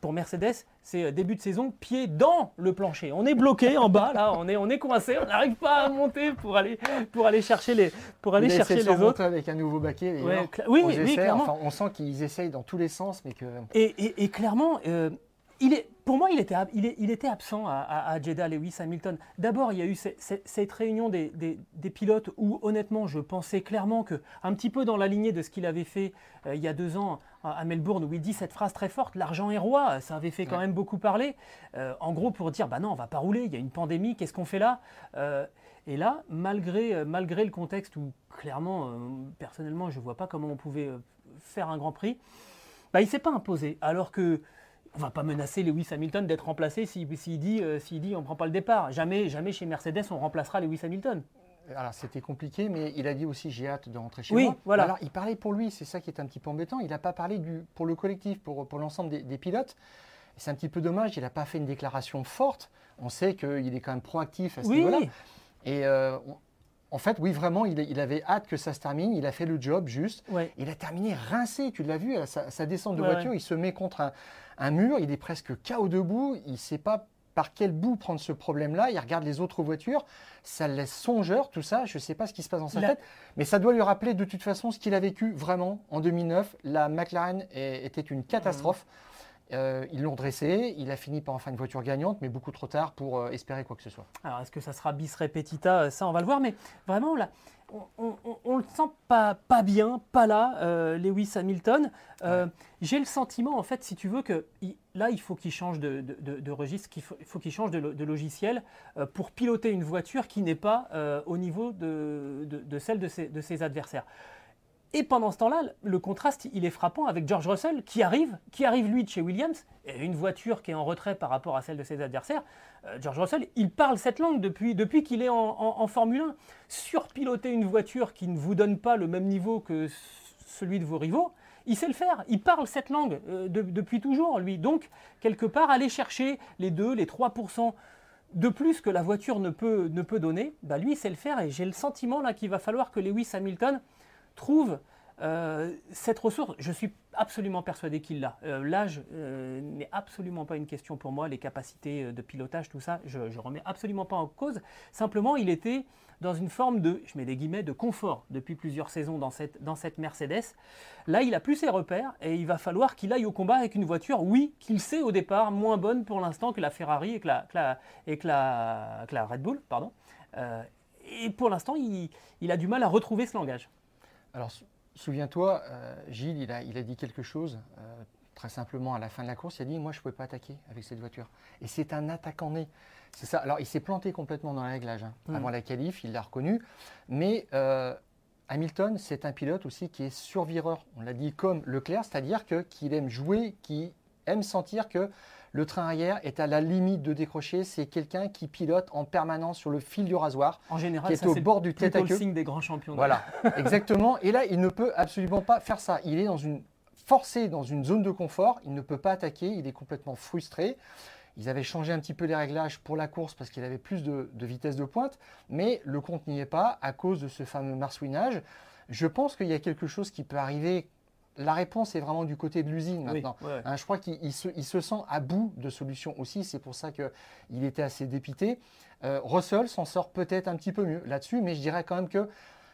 pour Mercedes, c'est euh, début de saison pied dans le plancher. On est bloqué en bas, là, on est, on est coincé, on n'arrive pas à monter pour aller, pour aller chercher les, pour aller chercher les autres. avec un nouveau baquet. oui, oui, clairement. on sent qu'ils essayent dans tous les sens, mais que. Et, clairement. Euh, il est, pour moi, il était, il, était absent à, Jeddah, Lewis Hamilton. D'abord, il y a eu cette réunion des, pilotes où, honnêtement, je pensais clairement que, un petit peu dans la lignée de ce qu'il avait fait euh, il y a deux ans à Melbourne, où il dit cette phrase très forte l'argent est roi, ça avait fait quand même beaucoup parler. Euh, en gros, pour dire bah non, on va pas rouler, il y a une pandémie, qu'est-ce qu'on fait là? Euh, Et là, malgré, malgré le contexte où, clairement, personnellement, je ne vois pas comment on pouvait faire un grand prix, bah, il ne s'est pas imposé. Alors que on va pas menacer Lewis Hamilton d'être remplacé s'il dit, euh, dit on ne prend pas le départ. Jamais, jamais chez Mercedes on remplacera Lewis Hamilton. Alors c'était compliqué, mais il a dit aussi j'ai hâte de rentrer chez oui, moi. Voilà. Alors il parlait pour lui, c'est ça qui est un petit peu embêtant. Il n'a pas parlé du, pour le collectif, pour, pour l'ensemble des, pilotes. C'est un petit peu dommage, il n'a pas fait une déclaration forte. On sait qu'il est quand même proactif à ce niveau-là. Et euh, en fait, oui, vraiment, il, avait hâte que ça se termine. Il a fait le job juste. Il a terminé rincé. Tu l'as vu, sa, sa, descente de voiture, il se met contre un, un mur, il est presque KO debout, il ne sait pas par quel bout prendre ce problème-là, il regarde les autres voitures, ça le laisse songeur, tout ça, je ne sais pas ce qui se passe dans sa tête, mais ça doit lui rappeler de toute façon ce qu'il a vécu vraiment en 2009. La McLaren était une catastrophe. Euh, ils l'ont dressé, il a fini par enfin une voiture gagnante, mais beaucoup trop tard pour euh, espérer quoi que ce soit. Alors est-ce que ça sera bis repetita? Ça, on va le voir, mais vraiment là, on, ne le sent pas, pas bien, pas là, euh, Lewis Hamilton. J'ai le sentiment, en fait, si tu veux, que là, il faut qu'il change de, registre, qu'il faut, il faut qu'il change de, logiciel pour piloter une voiture qui n'est pas au niveau de, celle de ses adversaires. Et pendant ce temps-là, le contraste, il est frappant avec George Russell qui arrive, qui arrive lui de chez Williams, et une voiture qui est en retrait par rapport à celle de ses adversaires. Euh, George Russell, il parle cette langue depuis, depuis qu'il est en, Formule 1. Surpiloter une voiture qui ne vous donne pas le même niveau que celui de vos rivaux, il sait le faire. Il parle cette langue euh, depuis toujours, lui. Donc, quelque part, aller chercher les 2, les 3% de plus que la voiture ne peut, ne peut donner, bah lui, il sait le faire. Et j'ai le sentiment là qu'il va falloir que Lewis Hamilton trouve Euh, cette ressource, je suis absolument persuadé qu'il l'a. Euh, l'âge euh, n'est absolument pas une question pour moi, les capacités de pilotage, tout ça, je ne remets absolument pas en cause. Simplement, il était dans une forme de, je mets des guillemets, de confort depuis plusieurs saisons dans cette, dans cette Mercedes. Là, il a plus ses repères et il va falloir qu'il aille au combat avec une voiture, oui, qu'il sait au départ moins bonne pour l'instant que la Ferrari et que la, et que la, Red Bull. Pardon. et pour l'instant, il, a du mal à retrouver ce langage. Alors, Souviens-toi, euh, Gilles, il a, il a, dit quelque chose euh, très simplement à la fin de la course. Il a dit Moi, je ne pouvais pas attaquer avec cette voiture. Et c'est un attaquant né. C'est ça. Alors, il s'est planté complètement dans le réglage. Hein. Mm. Avant la qualif, il l'a reconnu. Mais euh, Hamilton, c'est un pilote aussi qui est survireur. On l'a dit comme Leclerc, c'est-à-dire qu'il aime jouer, qui aime sentir que le train arrière est à la limite de décrocher. C'est quelqu'un qui pilote en permanence sur le fil du rasoir. En général, qui est au bord du tête à queue. le signe des grands champions. Voilà, exactement. Et là, il ne peut absolument pas faire ça. Il est dans une forcé dans une zone de confort. Il ne peut pas attaquer. Il est complètement frustré. Ils avaient changé un petit peu les réglages pour la course parce qu'il avait plus de, vitesse de pointe, mais le compte n'y est pas à cause de ce fameux marsouinage. Je pense qu'il y a quelque chose qui peut arriver la réponse est vraiment du côté de l'usine maintenant. Hein, je crois qu'il se, sent à bout de solutions aussi. C'est pour ça qu'il était assez dépité. Euh, Russell s'en sort peut-être un petit peu mieux là-dessus, mais je dirais quand même que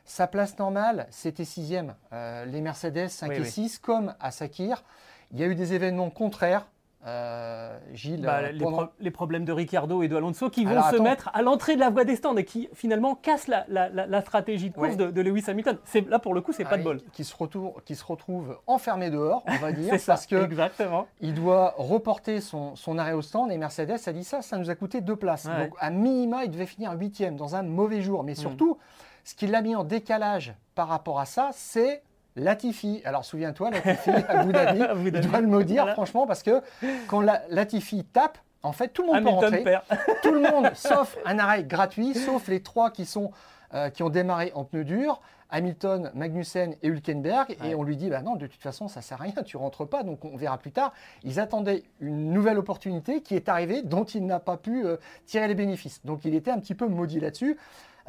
sa place normale, c'était sixième. Euh, les Mercedes 5 et 6, comme à Sakir, il y a eu des événements contraires euh, Gilles, bah, euh, les, problèmes de Ricardo et de Alonso qui vont se mettre à l'entrée de la voie des stands et qui finalement cassent la, stratégie de course de, Lewis Hamilton. Là pour le coup, c'est pas de bol. Qui se, retrouve, qui se retrouve enfermé dehors, on va dire, parce que exactement. il doit reporter son, arrêt au stand et Mercedes a dit ça, ça nous a coûté deux places. Donc à minima, il devait finir huitième dans un mauvais jour. Mais mm. surtout, ce qui l'a mis en décalage par rapport à ça, c'est Latifi, alors souviens-toi, Latifi à Abu Dhabi, je dois le maudire franchement parce que quand la, Latifi tape, en fait tout le monde peut rentrer, tout le monde sauf un arrêt gratuit, sauf les trois qui sont euh, qui ont démarré en pneus durs, Hamilton, Magnussen et Hülkenberg, et on lui dit bah non de toute façon ça sert à rien, tu rentres pas, donc on verra plus tard. Ils attendaient une nouvelle opportunité qui est arrivée dont il n'a pas pu euh, tirer les bénéfices, donc il était un petit peu maudit là-dessus.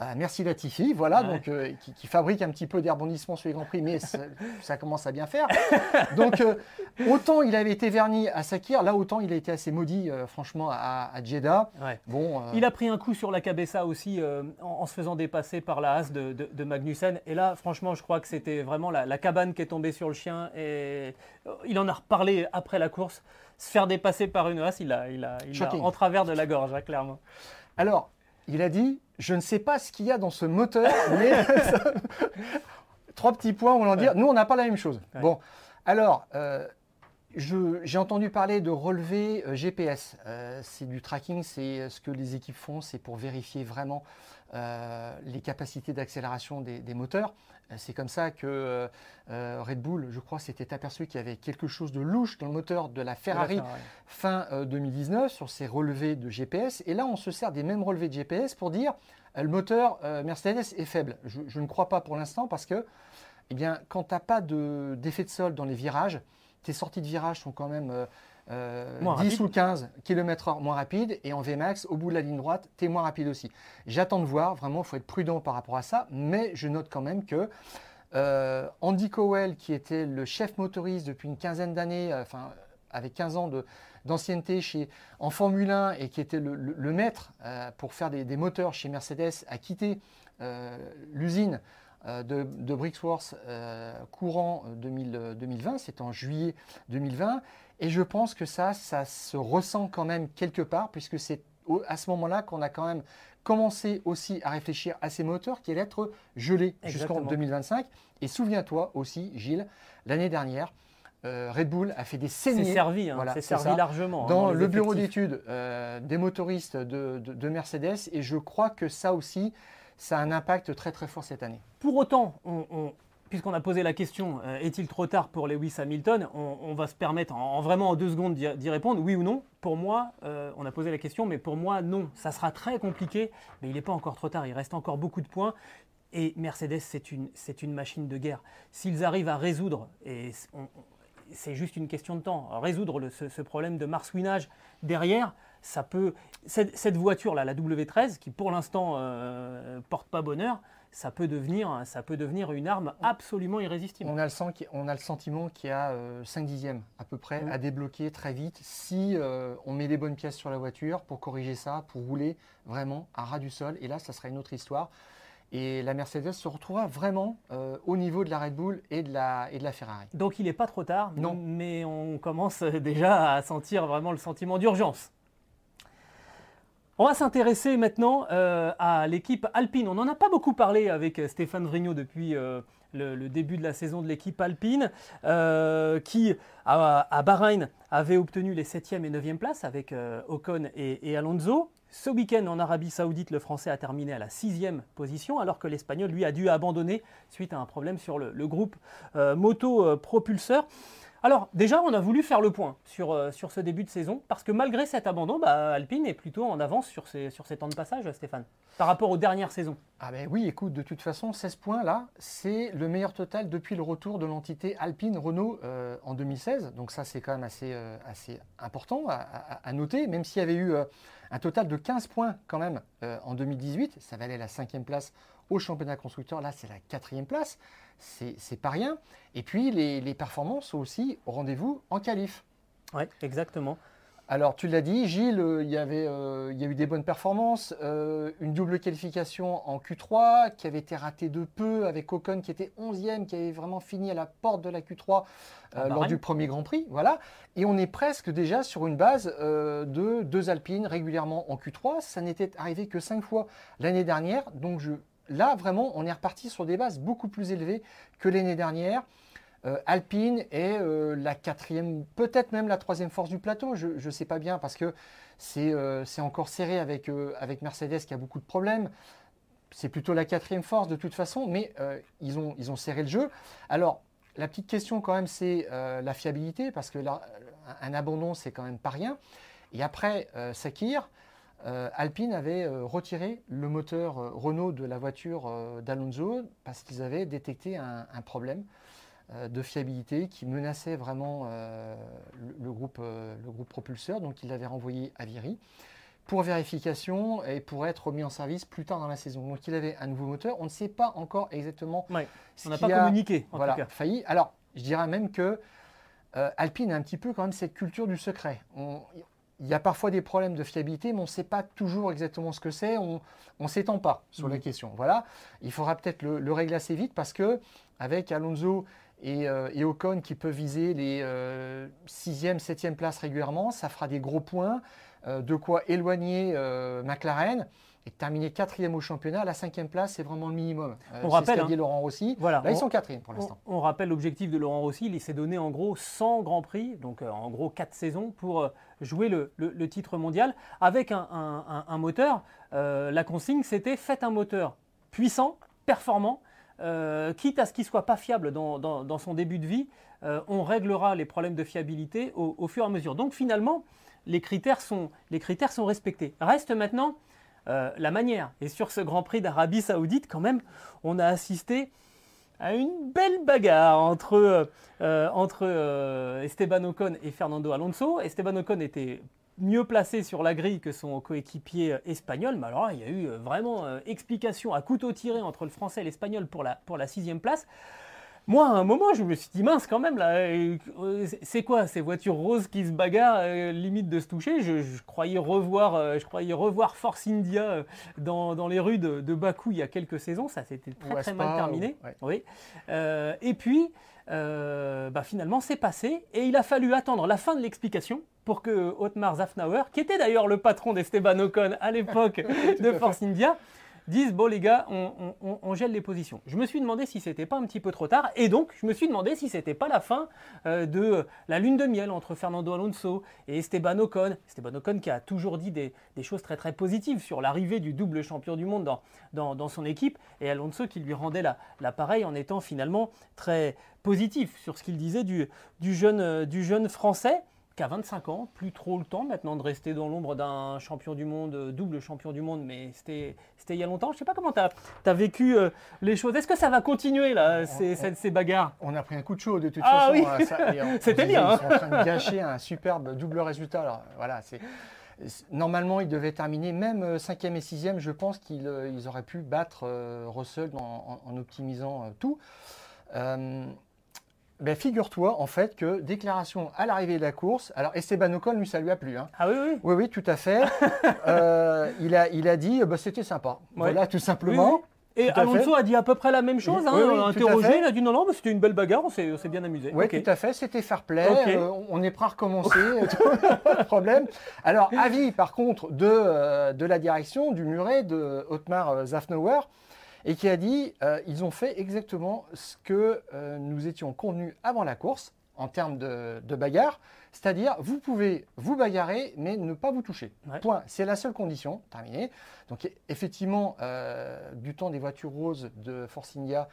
Euh, merci Latifi, voilà, donc, euh, qui, fabrique un petit peu des rebondissements sur les Grands Prix, mais ça, commence à bien faire. Donc, euh, autant il avait été verni à Sakir, là, autant il a été assez maudit, franchement, à, Jeddah. Bon, Il a pris un coup sur la Cabessa aussi, en, se faisant dépasser par la hasse de, Magnussen. Et là, franchement, je crois que c'était vraiment la, cabane qui est tombée sur le chien. Et il en a reparlé après la course. Se faire dépasser par une il a, il a, il a en travers de la gorge, hein, clairement. Alors, il a dit Je ne sais pas ce qu'il y a dans ce moteur, mais. Trois petits points, on va en dire. Nous, on n'a pas la même chose. Bon, alors. Euh, j'ai entendu parler de relevé euh, GPS. Euh, c'est du tracking, c'est ce que les équipes font, c'est pour vérifier vraiment les capacités d'accélération des, moteurs. Euh, c'est comme ça que euh, euh, Red Bull, je crois, s'était aperçu qu'il y avait quelque chose de louche dans le moteur de la Ferrari fin 2019 sur ces relevés de GPS. Et là, on se sert des mêmes relevés de GPS pour dire le moteur Mercedes est faible. Je, ne crois pas pour l'instant parce que, eh bien, quand tu n'as pas d'effet de, sol dans les virages, tes sorties de virage sont quand même 10 euh, ou 15 km/h moins rapide et en Vmax, au bout de la ligne droite, tu es moins rapide aussi. J'attends de voir, vraiment, il faut être prudent par rapport à ça, mais je note quand même que euh, Andy Cowell, qui était le chef motoriste depuis une quinzaine d'années, euh, enfin, avec 15 ans d'ancienneté chez, en Formule 1 et qui était le, maître pour faire des, moteurs chez Mercedes, a quitté l'usine de, de, Brixworth courant 2020, c'est en juillet 2020, et je pense que ça, ça se ressent quand même quelque part, puisque c'est à ce moment-là qu'on a quand même commencé aussi à réfléchir à ces moteurs qui allaient être gelés jusqu'en 2025. Et souviens-toi aussi, Gilles, l'année dernière, euh, Red Bull a fait des saignées. C'est servi, hein, c'est servi largement. Hein, dans, le bureau d'études euh, des motoristes de, Mercedes, et je crois que ça aussi, ça a un impact très très fort cette année. Pour autant, on puisqu'on a posé la question, euh, est-il trop tard pour Lewis Hamilton on, va se permettre en, vraiment en deux secondes d'y répondre, oui ou non. Pour moi, euh, on a posé la question, mais pour moi, non. Ça sera très compliqué, mais il n'est pas encore trop tard. Il reste encore beaucoup de points. Et Mercedes, c'est une, machine de guerre. S'ils arrivent à résoudre, et c'est juste une question de temps, résoudre ce, problème de marsouinage derrière, ça peut. Cette, voiture-là, la W13, qui pour l'instant euh, porte pas bonheur, ça peut devenir, ça peut devenir une arme absolument irrésistible. On a le, on a le sentiment qu'il y a 5 dixièmes à peu près Mm. à débloquer très vite si on met les bonnes pièces sur la voiture pour corriger ça, pour rouler vraiment à ras du sol. Et là, ça sera une autre histoire. Et la Mercedes se retrouvera vraiment euh, au niveau de la Red Bull et de la, et de la Ferrari. Donc il n'est pas trop tard, Non. mais on commence déjà à sentir vraiment le sentiment d'urgence. On va s'intéresser maintenant euh, à l'équipe Alpine. On n'en a pas beaucoup parlé avec euh, Stéphane Vrignot depuis euh, le, début de la saison de l'équipe Alpine, qui à, Bahreïn avait obtenu les 7e et 9e places avec Ocon et, Alonso. Ce week-end en Arabie Saoudite, le Français a terminé à la sixième position, alors que l'Espagnol, lui, a dû abandonner suite à un problème sur le, groupe moto-propulseur. Alors déjà, on a voulu faire le point sur, euh, sur ce début de saison, parce que malgré cet abandon, bah, Alpine est plutôt en avance sur ses, temps de passage, Stéphane, par rapport aux dernières saisons. Ah ben oui, écoute, de toute façon, 16 points là, c'est le meilleur total depuis le retour de l'entité Alpine Renault euh, en 2016. Donc ça, c'est quand même assez, euh, important à, noter, même s'il y avait eu un total de 15 points quand même en 2018, ça valait la cinquième place au championnat constructeur, là c'est la quatrième place, c'est pas rien. Et puis les, les performances sont aussi au rendez-vous en qualif. Oui, exactement. Alors, tu l'as dit, Gilles, euh, il y, avait, euh, il y a eu des bonnes performances, euh, une double qualification en Q3 qui avait été ratée de peu avec Ocon qui était 11e, qui avait vraiment fini à la porte de la Q3 À euh, lors du premier Grand Prix. Voilà. Et on est presque déjà sur une base de deux Alpines régulièrement en Q3. Ça n'était arrivé que cinq fois l'année dernière. Donc, je, là, vraiment, on est reparti sur des bases beaucoup plus élevées que l'année dernière. Euh, Alpine est euh, la quatrième, peut-être même la troisième force du plateau. Je ne sais pas bien parce que c'est euh, encore serré avec, Mercedes qui a beaucoup de problèmes. C'est plutôt la quatrième force de toute façon, mais ils, ont, ils ont serré le jeu. Alors, la petite question quand même, c'est la fiabilité parce que là, un abandon, c'est quand même pas rien. Et après Sakir, euh, Alpine avait euh, retiré le moteur euh, Renault de la voiture d'Alonso parce qu'ils avaient détecté un, un problème de fiabilité qui menaçait vraiment euh, le, le groupe, euh, le groupe propulseur. Donc il l'avait renvoyé à Viry pour vérification et pour être remis en service plus tard dans la saison. Donc il avait un nouveau moteur. On ne sait pas encore exactement Ouais, ce On n'a pas a- communiqué, en voilà, tout cas. failli. Alors, je dirais même que euh, Alpine a un petit peu quand même cette culture du secret. On- il y a parfois des problèmes de fiabilité, mais on ne sait pas toujours exactement ce que c'est. On ne s'étend pas sur la Mhm. question. Voilà. Il faudra peut-être le, le régler assez vite parce que avec Alonso et, euh, et Ocon qui peuvent viser les 6e, 7e places régulièrement, ça fera des gros points, de quoi éloigner euh, McLaren et terminer quatrième au championnat. La cinquième place, c'est vraiment le minimum. Euh, On rappelle, ce qu'a dit hein. Laurent Rossi. Voilà, Là, ils on- sont quatrième pour l'instant. on rappelle l'objectif de Laurent Rossi, il s'est donné en gros 100 grands prix, donc euh, en gros 4 saisons pour euh, jouer le, le- le titre mondial avec un, un- un- un moteur. euh, la consigne c'était faites un moteur puissant, performant, euh, quitte à ce qu'il ne soit pas fiable dans, dans- dans son début de vie, euh, on réglera les problèmes de fiabilité au, au fur et à mesure. Donc finalement, les critères sont, respectés. Reste maintenant euh, la manière. Et sur ce Grand Prix d'Arabie Saoudite, quand même, on a assisté à une belle bagarre entre, euh, euh, Esteban Ocon et Fernando Alonso. Esteban Ocon était mieux placé sur la grille que son coéquipier espagnol, mais alors il y a eu vraiment explication à couteau tiré entre le français et l'espagnol pour la sixième place. Moi, à un moment, je me suis dit, mince quand même, là, euh, euh, c'est- quoi ces voitures roses qui se bagarrent, euh, limite de se toucher je, je croyais revoir, euh, je croyais revoir Force India dans, dans les rues de, de Bakou il y a quelques saisons, ça s'était très très mal terminé. ou- ouais. Oui. Euh, et puis, bah, finalement, c'est passé, et il a fallu attendre la fin de l'explication pour que Otmar Zafnauer, qui était d'ailleurs le patron d'Esteban Ocon à l'époque de Force India, disent bon les gars, on, gèle les positions. Je me suis demandé si c'était pas un petit peu trop tard, et donc je me suis demandé si c'était pas la fin euh, de la lune de miel entre Fernando Alonso et Esteban Ocon. Esteban Ocon qui a toujours dit des, choses très très positives sur l'arrivée du double champion du monde dans, son équipe, et Alonso qui lui rendait la- l'appareil en étant finalement très positif sur ce qu'il disait du, euh, du jeune français qui a 25 ans, plus trop le temps maintenant de rester dans l'ombre d'un champion du monde, euh, double champion du monde, mais c'était il y a longtemps. Je sais pas comment tu as, vécu euh, les choses. Est-ce que ça va continuer là, ces, on- ces- ces bagarres? On a pris un coup de chaud de toute Ah façon. oui. hein, on C'était bien, hein. Ils sont en train de gâcher un superbe double résultat. Alors, voilà, c'est. Normalement, ils devaient terminer même 5e et 6e. Je pense qu'ils auraient pu battre Russell en, optimisant tout. Ben, figure-toi en fait que déclaration à l'arrivée de la course. Alors Esteban Ocon, lui, ça lui a plu. Hein. Ah oui, oui. Oui, oui, tout à fait. Euh, il, a, il a dit, bah, c'était sympa. Voilà, tout simplement. Et Alonso a dit à peu près la même chose, hein, interrogé, il a dit non, non, c'était une belle bagarre, on s'est bien amusé. Oui, tout à fait, c'était fair play, euh, on est prêt à recommencer, pas de problème. Alors, avis par contre de, euh, de la direction, du muret, de Otmar Zafnauer, et qui a dit euh, ils ont fait exactement ce que euh, nous étions convenus avant la course en termes de, bagarre, c'est-à-dire vous pouvez vous bagarrer mais ne pas vous toucher. Point. C'est la seule condition. Terminé. Donc effectivement, euh, du temps des voitures roses de Force India,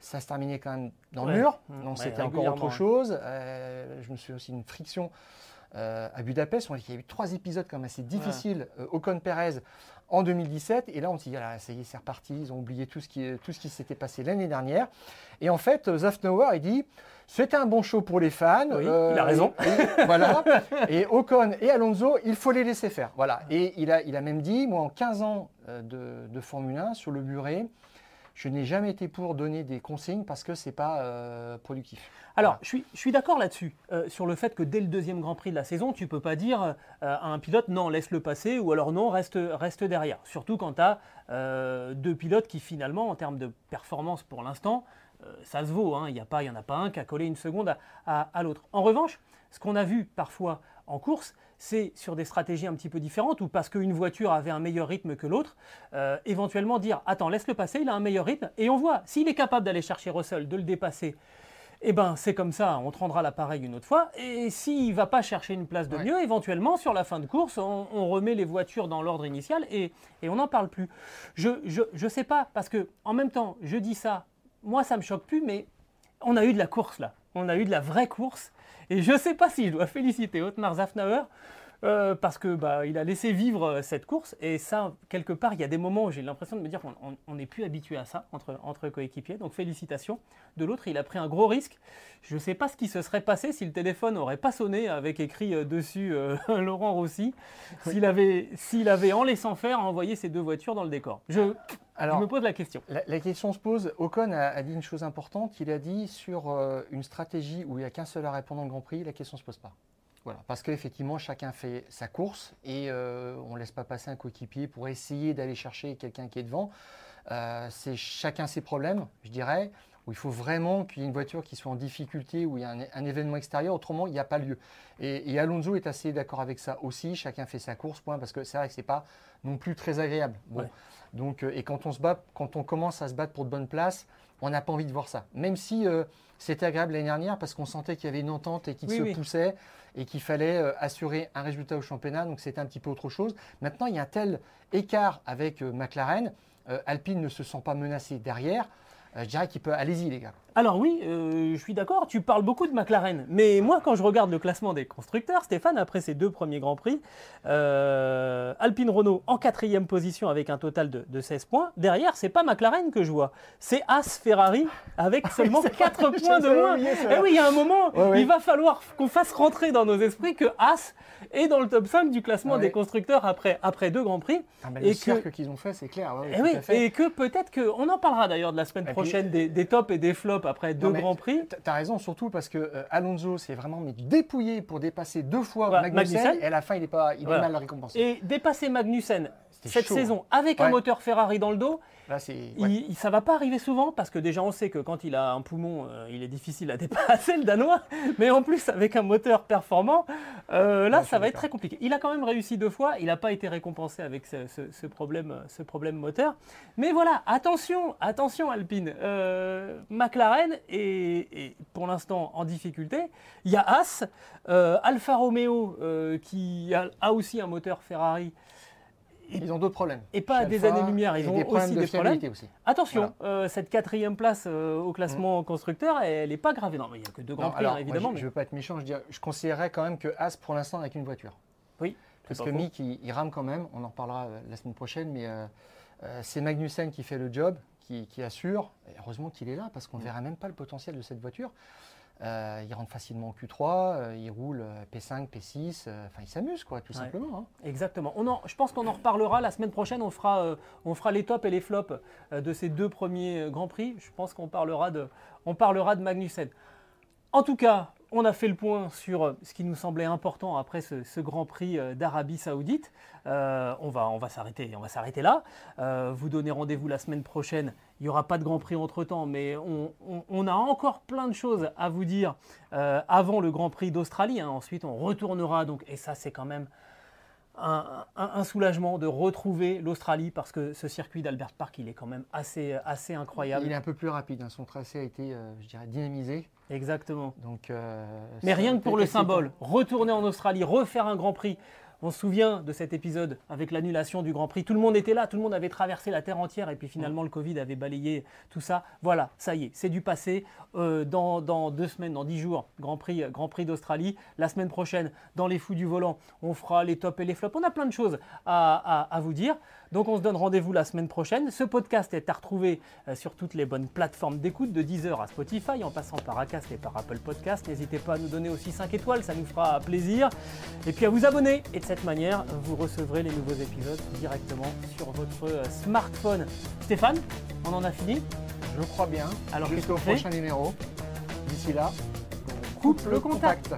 ça se terminait quand même dans le mur. Mmh. Donc c'était encore autre chose. je me suis aussi une friction à Budapest. Il y a eu trois épisodes quand même assez difficiles. Ocon Perez en 2017. Et là, on s'est dit, ah, ça y est, c'est reparti. Ils ont oublié tout ce qui, tout ce qui s'était passé l'année dernière. Et en fait, Zafnauer, il dit, c'était un bon show pour les fans. Oui, il a euh, raison. Et, voilà. Et Ocon et Alonso, il faut les laisser faire. Voilà. Et il a, il a même dit, moi, en 15 ans euh, de, de Formule 1, sur le muret, je n'ai jamais été pour donner des consignes parce que ce n'est pas euh, productif. Alors, je suis, je suis d'accord là-dessus, euh, sur le fait que dès le deuxième Grand Prix de la saison, tu ne peux pas dire euh, à un pilote non, laisse-le passer ou alors non, reste, reste derrière. Surtout quand tu as deux pilotes qui finalement, en termes de performance pour l'instant, ça se vaut. Hein. Il n'y en a pas un qui a collé une seconde à l'autre. En revanche, ce qu'on a vu parfois en course, c'est sur des stratégies un petit peu différentes ou parce qu'une voiture avait un meilleur rythme que l'autre, euh, éventuellement dire attends, laisse-le passer, il a un meilleur rythme, et on voit s'il est capable d'aller chercher Russell, de le dépasser. Eh ben, c'est comme ça, on te rendra l'appareil une autre fois. Et s'il ne va pas chercher une place de mieux, éventuellement, sur la fin de course, on, remet les voitures dans l'ordre initial et, on n'en parle plus. Je ne sais pas, parce que en même temps, je dis ça, moi ça me choque plus, mais on a eu de la course là. On a eu de la vraie course. Et je ne sais pas si je dois féliciter Otmar Zafnauer euh, parce que bah, il a laissé vivre euh, cette course. Et ça quelque part il y a des moments où j'ai l'impression de me dire qu'on n'est plus habitué à ça entre, entre coéquipiers. Donc félicitations. De l'autre il a pris un gros risque. Je ne sais pas ce qui se serait passé si le téléphone n'aurait pas sonné avec écrit euh, dessus Laurent Rossi s'il avait, avait en laissant faire envoyé ces deux voitures dans le décor. Je, Alors, me pose la question la, question se pose Ocon a, dit une chose importante il a dit sur une stratégie où il n'y a qu'un seul arrêt pendant le Grand Prix la question ne se pose pas voilà, parce qu'effectivement, chacun fait sa course et euh, on ne laisse pas passer un coéquipier pour essayer d'aller chercher quelqu'un qui est devant. Euh, c'est chacun ses problèmes, je dirais, où il faut vraiment qu'il y ait une voiture qui soit en difficulté, où il y a un, événement extérieur, autrement il n'y a pas lieu. Et, Alonso est assez d'accord avec ça aussi, chacun fait sa course, point, parce que c'est vrai que ce n'est pas non plus très agréable. Bon. Donc, euh, et quand on, se bat, quand on commence à se battre pour de bonnes places, on n'a pas envie de voir ça. Même si c'était agréable l'année dernière, parce qu'on sentait qu'il y avait une entente et qu'il se poussait et qu'il fallait euh, assurer un résultat au championnat, donc c'était un petit peu autre chose. Maintenant, il y a un tel écart avec euh, McLaren, euh, Alpine ne se sent pas menacé derrière. Je dirais qu'il peut, allez-y les gars. Alors oui, je suis d'accord, tu parles beaucoup de McLaren, mais moi quand je regarde le classement des constructeurs, Stéphane, après ses deux premiers Grands Prix, Alpine Renault en quatrième position avec un total de, 16 points. Derrière, c'est pas McLaren que je vois, c'est As Ferrari avec seulement 4 points de moins. Et eh oui, il y a un moment, il va falloir qu'on fasse rentrer dans nos esprits que As est dans le top 5 du classement des constructeurs après, après deux Grands Prix. Ah ben, et le cercle qu'ils ont fait, c'est clair. et, eh et, que peut-être que, on en parlera d'ailleurs de la semaine prochaine, des, des tops et des flops après deux grands prix. Tu as raison, surtout parce que euh, Alonso s'est vraiment dépouillé pour dépasser deux fois Magnussen, et à la fin, il est, pas, il est mal récompensé. Et dépasser Magnussen cette saison avec un moteur Ferrari dans le dos, Là, ça ne va pas arriver souvent parce que déjà on sait que quand il a un poumon, euh, il est difficile à dépasser le Danois, mais en plus avec un moteur performant, euh, là ça va être très compliqué. Il a quand même réussi deux fois, il n'a pas été récompensé avec ce, problème, ce problème moteur. Mais voilà, attention, attention Alpine, euh, McLaren est, pour l'instant en difficulté. Il y a As, Alfa Romeo qui a aussi un moteur Ferrari ils ont d'autres problèmes. Et pas à des années-lumière, ils ont aussi des problèmes. Attention, euh, cette quatrième place euh, au classement mm. constructeur, elle n'est pas gravée. Non, mais il n'y a que deux grands prix, hein, évidemment. je ne veux pas être méchant, je, je considérerais quand même que As, pour l'instant, n'a qu'une voiture. Oui. Parce que Mick, il, rame quand même, on en reparlera euh, la semaine prochaine, mais c'est Magnussen qui fait le job, qui, assure. heureusement qu'il est là, parce qu'on ne mm. verra même pas le potentiel de cette voiture. Euh, il rentre facilement au Q3, euh, il roule P5, P6, enfin il s'amuse quoi, tout simplement. Hein. Exactement. On je pense qu'on en reparlera la semaine prochaine, on fera, on fera les tops et les flops de ces deux premiers Grands Prix. Je pense qu'on parlera de, on parlera de Magnussen. En tout cas, on a fait le point sur euh, ce qui nous semblait important après ce, Grand Prix euh, d'Arabie Saoudite. Euh, on va, on va s'arrêter, on va s'arrêter là. vous donnez rendez-vous la semaine prochaine. Il n'y aura pas de Grand Prix entre temps, mais on, a encore plein de choses à vous dire avant le Grand Prix d'Australie. Hein. Ensuite, on retournera donc, et ça c'est quand même un, soulagement de retrouver l'Australie parce que ce circuit d'Albert Park, il est quand même assez, assez incroyable. Il est un peu plus rapide, hein. son tracé a été, euh, je dirais, dynamisé. Exactement. Donc, euh, Mais rien que pour le symbole, retourner en Australie, refaire un Grand Prix, on se souvient de cet épisode avec l'annulation du Grand Prix. Tout le monde était là, tout le monde avait traversé la Terre entière et puis finalement le Covid avait balayé tout ça. Voilà, ça y est, c'est du passé. Euh, dans, deux semaines, dans dix jours, Grand Prix, Grand Prix d'Australie. La semaine prochaine, dans les fous du volant, on fera les tops et les flops. On a plein de choses à vous dire. Donc on se donne rendez-vous la semaine prochaine. Ce podcast est à retrouver euh, sur toutes les bonnes plateformes d'écoute, de Deezer à Spotify, en passant par Acast et par Apple Podcast. N'hésitez pas à nous donner aussi 5 étoiles, ça nous fera plaisir. Et puis à vous abonner. Et de cette manière, vous recevrez les nouveaux épisodes directement sur votre euh, smartphone. Stéphane, on en a fini? Je crois bien. Alors jusqu'au prochain numéro. D'ici là, coupe, le contact.